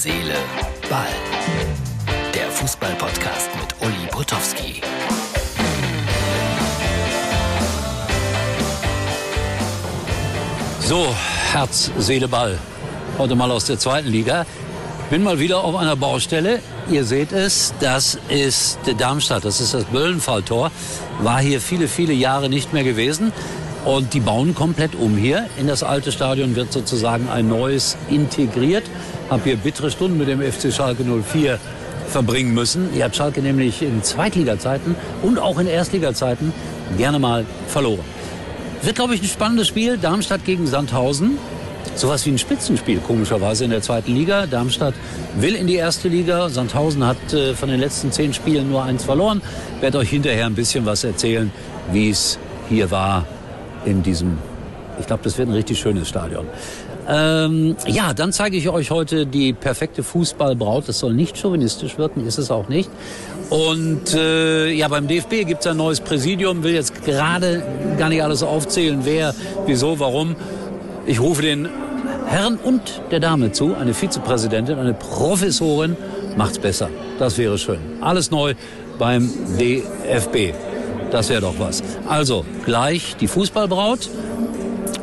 Seele, Ball. Der Fußball-Podcast mit Uli Potowski. So, Herz, Seele, Ball. Heute mal aus der zweiten Liga. Bin mal wieder auf einer Baustelle. Ihr seht es, das ist Darmstadt, das ist das Böllenfalltor. War hier viele, viele Jahre nicht mehr gewesen. Und die bauen komplett um hier. In das alte Stadion wird sozusagen ein neues integriert. Hab hier bittere Stunden mit dem FC Schalke 04 verbringen müssen. Ihr habt Schalke nämlich in Zweitliga-Zeiten und auch in Erstliga-Zeiten gerne mal verloren. Wird, glaube ich, ein spannendes Spiel. Darmstadt gegen Sandhausen. Sowas wie ein Spitzenspiel, komischerweise in der zweiten Liga. Darmstadt will in die erste Liga. Sandhausen hat äh, von den letzten zehn Spielen nur eins verloren. Werde euch hinterher ein bisschen was erzählen, wie es hier war in diesem, ich glaube, das wird ein richtig schönes Stadion. Ähm, ja, dann zeige ich euch heute die perfekte Fußballbraut. Das soll nicht chauvinistisch wirken, ist es auch nicht. Und äh, ja, beim DFB gibt es ein neues Präsidium, will jetzt gerade gar nicht alles aufzählen, wer, wieso, warum. Ich rufe den Herrn und der Dame zu, eine Vizepräsidentin, eine Professorin, macht's besser. Das wäre schön. Alles neu beim DFB. Das wäre doch was. Also gleich die Fußballbraut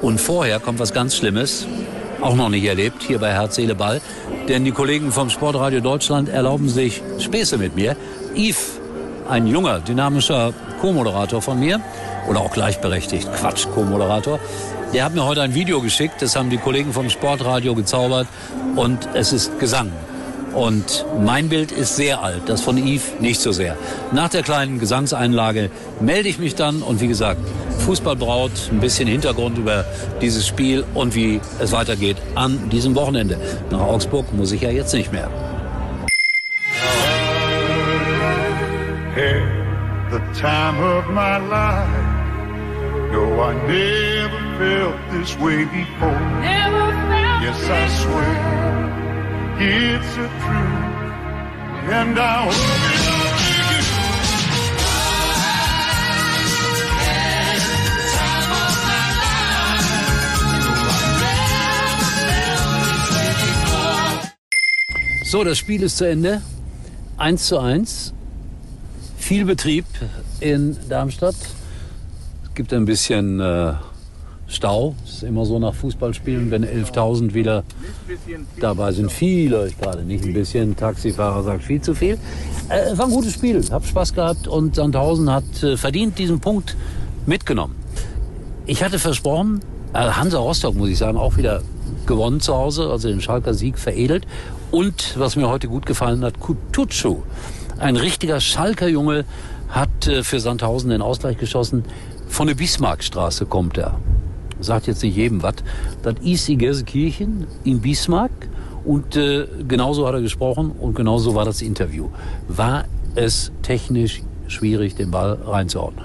und vorher kommt was ganz Schlimmes, auch noch nicht erlebt, hier bei Herz, Seele, Ball. Denn die Kollegen vom Sportradio Deutschland erlauben sich Späße mit mir. Yves, ein junger, dynamischer Co-Moderator von mir, oder auch gleichberechtigt, Quatsch, Co-Moderator, der hat mir heute ein Video geschickt, das haben die Kollegen vom Sportradio gezaubert und es ist Gesang. Und mein Bild ist sehr alt, das von Yves nicht so sehr. Nach der kleinen Gesangseinlage melde ich mich dann und wie gesagt, Fußballbraut, ein bisschen Hintergrund über dieses Spiel und wie es weitergeht an diesem Wochenende. Nach Augsburg muss ich ja jetzt nicht mehr. the time of my life. No, I never felt this way before. Felt Yes, I swear it's a truth, and I hope. So, das Spiel ist zu Ende. 1 zu 1. Viel Betrieb in Darmstadt. Es gibt ein bisschen äh, Stau. Es ist immer so nach Fußballspielen, wenn 11.000 wieder dabei sind. Viele gerade, nicht ein bisschen. Taxifahrer sagt viel zu viel. Äh, war ein gutes Spiel. Hab Spaß gehabt und Sandhausen hat äh, verdient diesen Punkt mitgenommen. Ich hatte versprochen, äh, Hansa Rostock, muss ich sagen, auch wieder gewonnen zu Hause, also den Schalker Sieg veredelt. Und was mir heute gut gefallen hat, Kutucu. Ein richtiger Schalker Junge hat äh, für Sandhausen den Ausgleich geschossen. Von der Bismarckstraße kommt er. Sagt jetzt nicht jedem was. Das ist die Gelsenkirchen in Bismarck. Und äh, genauso hat er gesprochen und genauso war das Interview. War es technisch schwierig, den Ball reinzuhauen?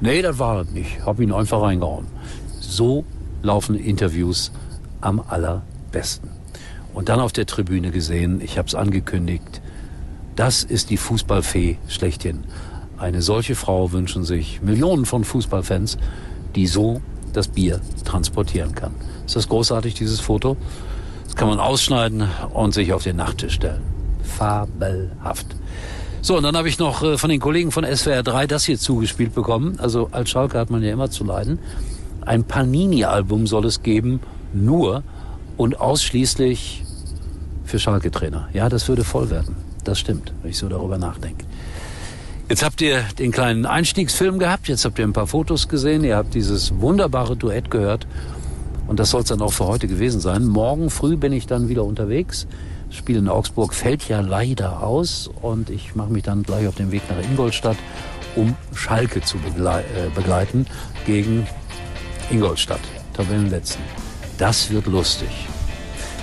Nee, das war es nicht. Hab ihn einfach reingehauen. So laufen Interviews am allerbesten. Und dann auf der Tribüne gesehen, ich habe es angekündigt, das ist die Fußballfee schlechthin. Eine solche Frau wünschen sich Millionen von Fußballfans, die so das Bier transportieren kann. Ist das großartig, dieses Foto? Das kann man ausschneiden und sich auf den Nachttisch stellen. Fabelhaft. So, und dann habe ich noch äh, von den Kollegen von SWR 3 das hier zugespielt bekommen. Also als Schalke hat man ja immer zu leiden. Ein Panini-Album soll es geben, nur und ausschließlich für Schalke-Trainer. Ja, das würde voll werden. Das stimmt, wenn ich so darüber nachdenke. Jetzt habt ihr den kleinen Einstiegsfilm gehabt, jetzt habt ihr ein paar Fotos gesehen, ihr habt dieses wunderbare Duett gehört. Und das soll es dann auch für heute gewesen sein. Morgen früh bin ich dann wieder unterwegs. Das Spiel in Augsburg fällt ja leider aus und ich mache mich dann gleich auf den Weg nach Ingolstadt, um Schalke zu begle äh, begleiten gegen Ingolstadt, Tabellenletzten. Das wird lustig.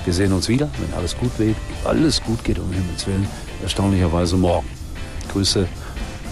Wir sehen uns wieder, wenn alles gut geht, alles gut geht um Himmels Willen, erstaunlicherweise morgen. Grüße